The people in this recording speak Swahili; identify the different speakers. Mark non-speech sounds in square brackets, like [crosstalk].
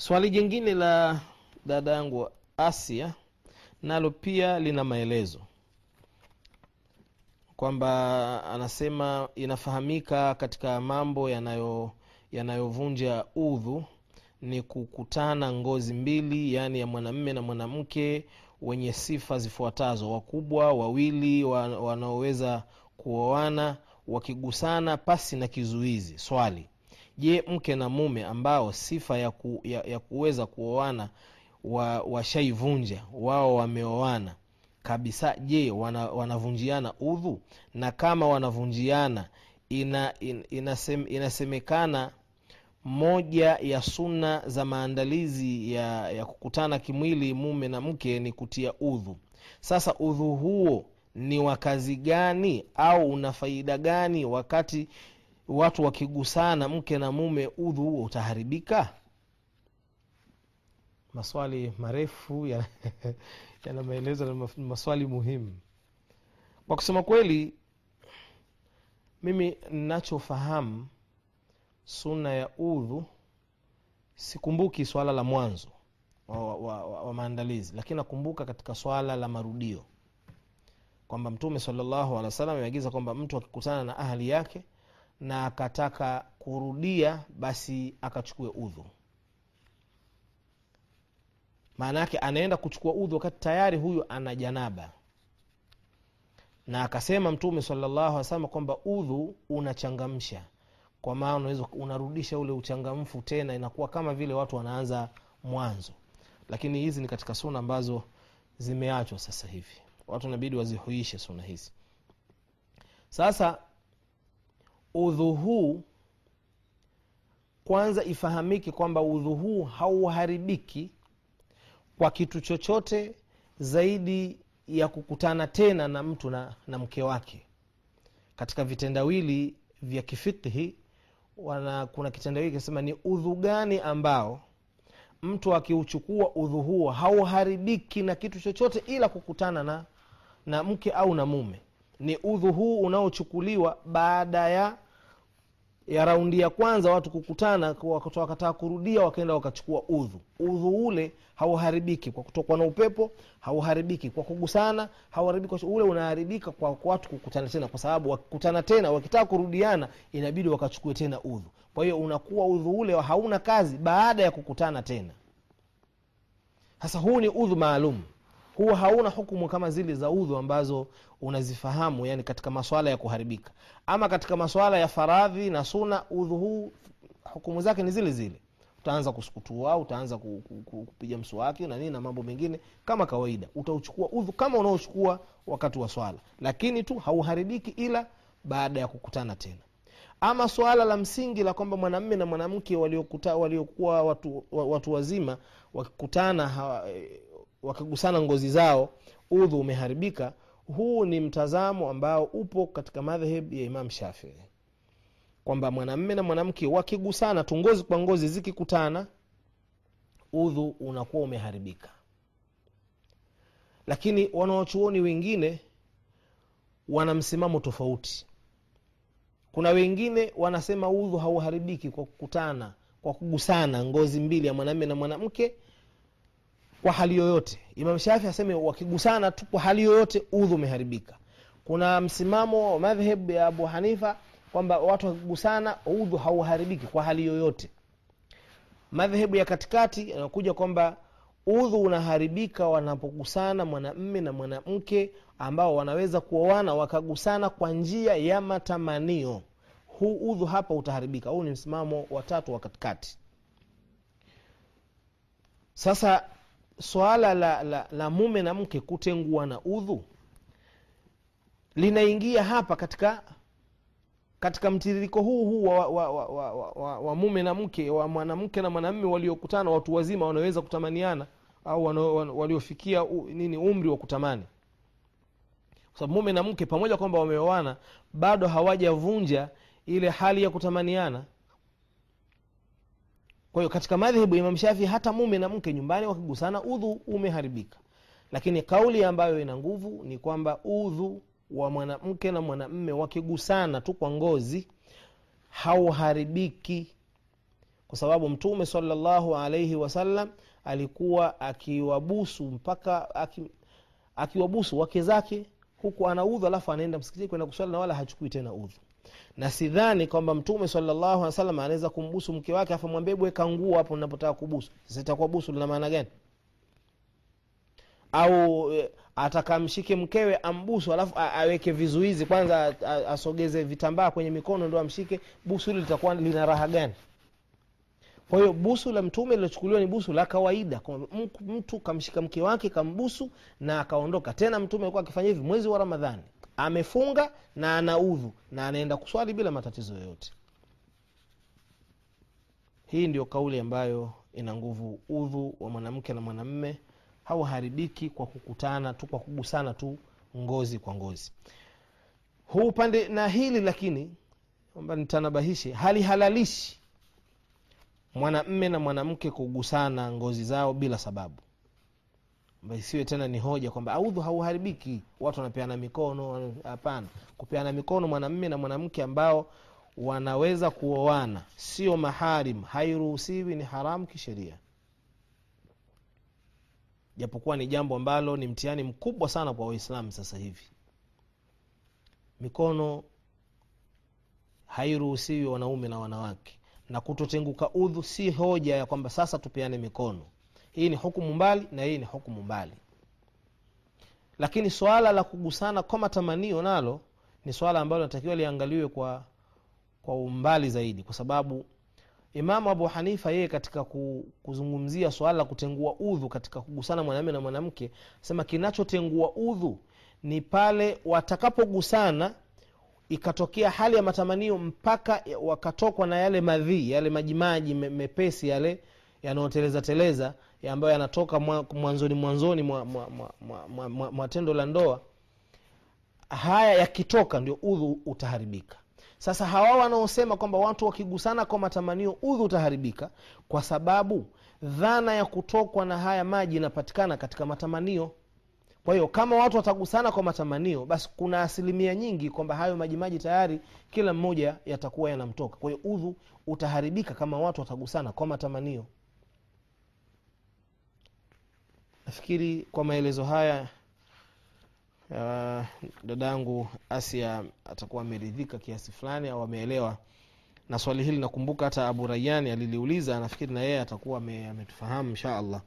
Speaker 1: swali jingine la dada yangu asia nalo pia lina maelezo. Kwamba anasema inafahamika katika mambo yanayo yanayovunja udhu ni kukutana ngozi mbili yaani ya mwanamme na mwanamke wenye sifa zifuatazo. Wakubwa wawili wanaoweza kuoana wakigusana pasi na kizuizi. Swali je mke na mume ambao sifa ya, ku, ya, ya kuweza kuoana wa- washaivunja wao wameoana kabisa. Je wana, wanavunjiana udhu? Na kama wanavunjiana ina, in, inasem, inasemekana moja ya suna za maandalizi ya, ya kukutana kimwili mume na mke ni kutia udhu. Sasa udhu huo ni wa kazi gani au una faida gani wakati watu wakigusana mke na mume udhu huo utaharibika? Maswali marefu [laughs] yana maelezo na maswali muhimu. Kwa kusema kweli mimi nachofahamu suna ya udhu sikumbuki swala la mwanzo wa, wa, wa, wa, maandalizi lakini nakumbuka katika swala la marudio. Kwamba mtume salllahu alehi wa ameagiza kwamba mtu akikutana na ahali yake na akataka kurudia basi akachukue udhu. Maana yake anaenda kuchukua udhu wakati tayari huyu ana janaba. Na akasema mtume alih wasallam kwamba udhu unachangamsha. Kwa maana unaweza unarudisha ule uchangamfu tena inakuwa kama vile watu wanaanza mwanzo. Lakini hizi ni katika suna ambazo zimeachwa sasa hivi. Watu inabidi wazihuishe suna hizi. Sasa udhu huu kwanza ifahamike kwamba udhu huu hauharibiki kwa kitu chochote zaidi ya kukutana tena na mtu na, na mke wake. Katika vitendawili vya kifikhi wana kuna kitendawili kinasema ni udhu gani ambao mtu akiuchukua udhu huo hauharibiki na kitu chochote ila kukutana na na mke au na mume ni udhu huu unaochukuliwa baada ya ya raundi ya kwanza watu kukutana wakataa kurudia wakaenda wakachukua udhu. Udhu ule hauharibiki kwa kutokwa na upepo hauharibiki kwa kugusana hauharibiki ule unaharibika kwa watu kukutana tena kwa sababu wakikutana tena wakitaka kurudiana inabidi wakachukue tena udhu. Kwa hiyo unakuwa udhu ule hauna kazi baada ya kukutana tena. Sasa huu ni udhu maalum huwa hauna hukumu kama zile za udhu ambazo unazifahamu yani katika maswala ya kuharibika. Ama katika maswala ya faradhi na suna udhu huu hukumu zake ni zile zile. Utaanza kusukutua utaanza ku- ku- ku- kupiga mswaki na nini na mambo mengine kama kawaida. Utauchukua udhu kama unaochukua wakati wa swala. Lakini tu hauharibiki ila baada ya kukutana tena. Ama swala la msingi la kwamba mwanamme na mwanamke waliokuwa watu, watu wazima wakikutana eh, wakigusana ngozi zao udhu umeharibika huu ni mtazamo ambao upo katika madhehebu ya imam shafii. Kwamba mwanamme na mwanamke wakigusana tu ngozi kwa ngozi zikikutana udhu unakuwa umeharibika. Lakini wanawachuoni wengine wana msimamo tofauti. Kuna wengine wanasema udhu hauharibiki kwa kukutana kwa kugusana ngozi mbili ya mwanamme na mwanamke kwa hali yoyote. Imam shafi aseme wakigusana tu kwa hali yoyote udhu umeharibika. Kuna msimamo wa madhhebu ya abu hanifa kwamba watu wakigusana udhu hauharibiki kwa hali yoyote. Madhehebu ya katikati yanakuja kwamba udhu unaharibika wanapogusana mwanamme na mwanamke ambao wanaweza kuoana wakagusana kwa njia ya matamanio. Huu udhu hapa utaharibika. Huu ni msimamo watatu wa katikati. Sasa swala la, la, la mume na mke kutengua na udhu linaingia hapa katika katika mtiririko huu huu wa, wa, wa, wa, wa, wa, wa mume na mke wa mwanamke na mwanamme waliokutana watu wazima wanaweza kutamaniana au waliofikia nini umri wa kutamani. Kwa sababu mume na mke pamoja kwamba wameoana bado hawajavunja ile hali ya kutamaniana kwa hiyo katika madhehebu ya imam shafii hata mume na mke nyumbani wakigusana udhu umeharibika. Lakini kauli ambayo ina nguvu ni kwamba udhu wa mwanamke na mwanamme wakigusana tu kwa ngozi hauharibiki. Kwa sababu mtume salllahu alaihi wasallam alikuwa akiwabusu mpaka aki, akiwabusu wake zake huku ana udhu alafu anaenda msikitini kwenda kuswali na wala hachukui tena udhu. Na sidhani kwamba mtume salllahu alih wasallam anaweza kumbusu mke wake afu mwambie bweka nguo hapo napotaka kubusu. Sasa busu lina maana gani? Au e, atakamshike mkewe ambusu alafu aweke vizuizi kwanza asogeze vitambaa kwenye mikono ndo amshike busu hili litakuwa lina raha gani kwa hiyo busu la mtume lilochukuliwa ni busu la kawaida. Mtu kamshika mke wake kambusu na akaondoka. Tena mtume alikuwa akifanya hivi mwezi wa ramadhani. Amefunga na ana udhu na anaenda kuswali bila matatizo yoyote. Hii ndio kauli ambayo ina nguvu udhu wa mwanamke na mwanamme. Hauharibiki kwa kukutana tu kwa kugusana tu ngozi kwa ngozi. Huu upande na hili lakini amba nitanabahishe, halihalalishi mwanamme na mwanamke kugusana ngozi zao bila sababu. Isiwe tena ni hoja kwamba audhu hauharibiki watu wanapeana mikono hapana. Kupeana mikono mwanamme na mwanamke ambao wanaweza kuoana sio maharim hairuhusiwi ni haramu kisheria. Japokuwa ni jambo ambalo ni mtihani mkubwa sana kwa waislamu sasa hivi. Mikono hairuhusiwi wanaume na wanawake na kutotenguka udhu si hoja ya kwamba sasa tupeane mikono. Hii ni hukumu mbali na hii ni hukumu mbali. Lakini swala la kugusana kwa matamanio nalo ni swala ambalo natakiwa liangaliwe kwa kwa umbali zaidi. Kwa sababu imamu abu hanifa yeye katika kuzungumzia swala la kutengua udhu katika kugusana mwanamume na mwanamke sema kinachotengua udhu ni pale watakapogusana ikatokea hali ya matamanio mpaka wakatokwa na yale madhii yale majimaji mepesi yale yanayoteleza teleza ya ambayo yanatoka mwanzoni mwanzoni mwa, mwa, mwa, mwa, mwa, mwa, mwa tendo la ndoa haya yakitoka ndio udhu utaharibika. Sasa hawa wanaosema kwamba watu wakigusana kwa matamanio udhu utaharibika kwa sababu dhana ya kutokwa na haya maji inapatikana katika matamanio kwa hiyo kama watu watagusana kwa matamanio basi kuna asilimia nyingi kwamba hayo majimaji tayari kila mmoja yatakuwa yanamtoka. Kwa hiyo udhu utaharibika kama watu watagusana kwa matamanio. Nafikiri kwa maelezo haya uh, dadangu asia atakuwa ameridhika kiasi fulani au ameelewa na swali hili. Nakumbuka hata abu rayani aliliuliza nafikiri na yeye atakuwa ametufahamu insha allah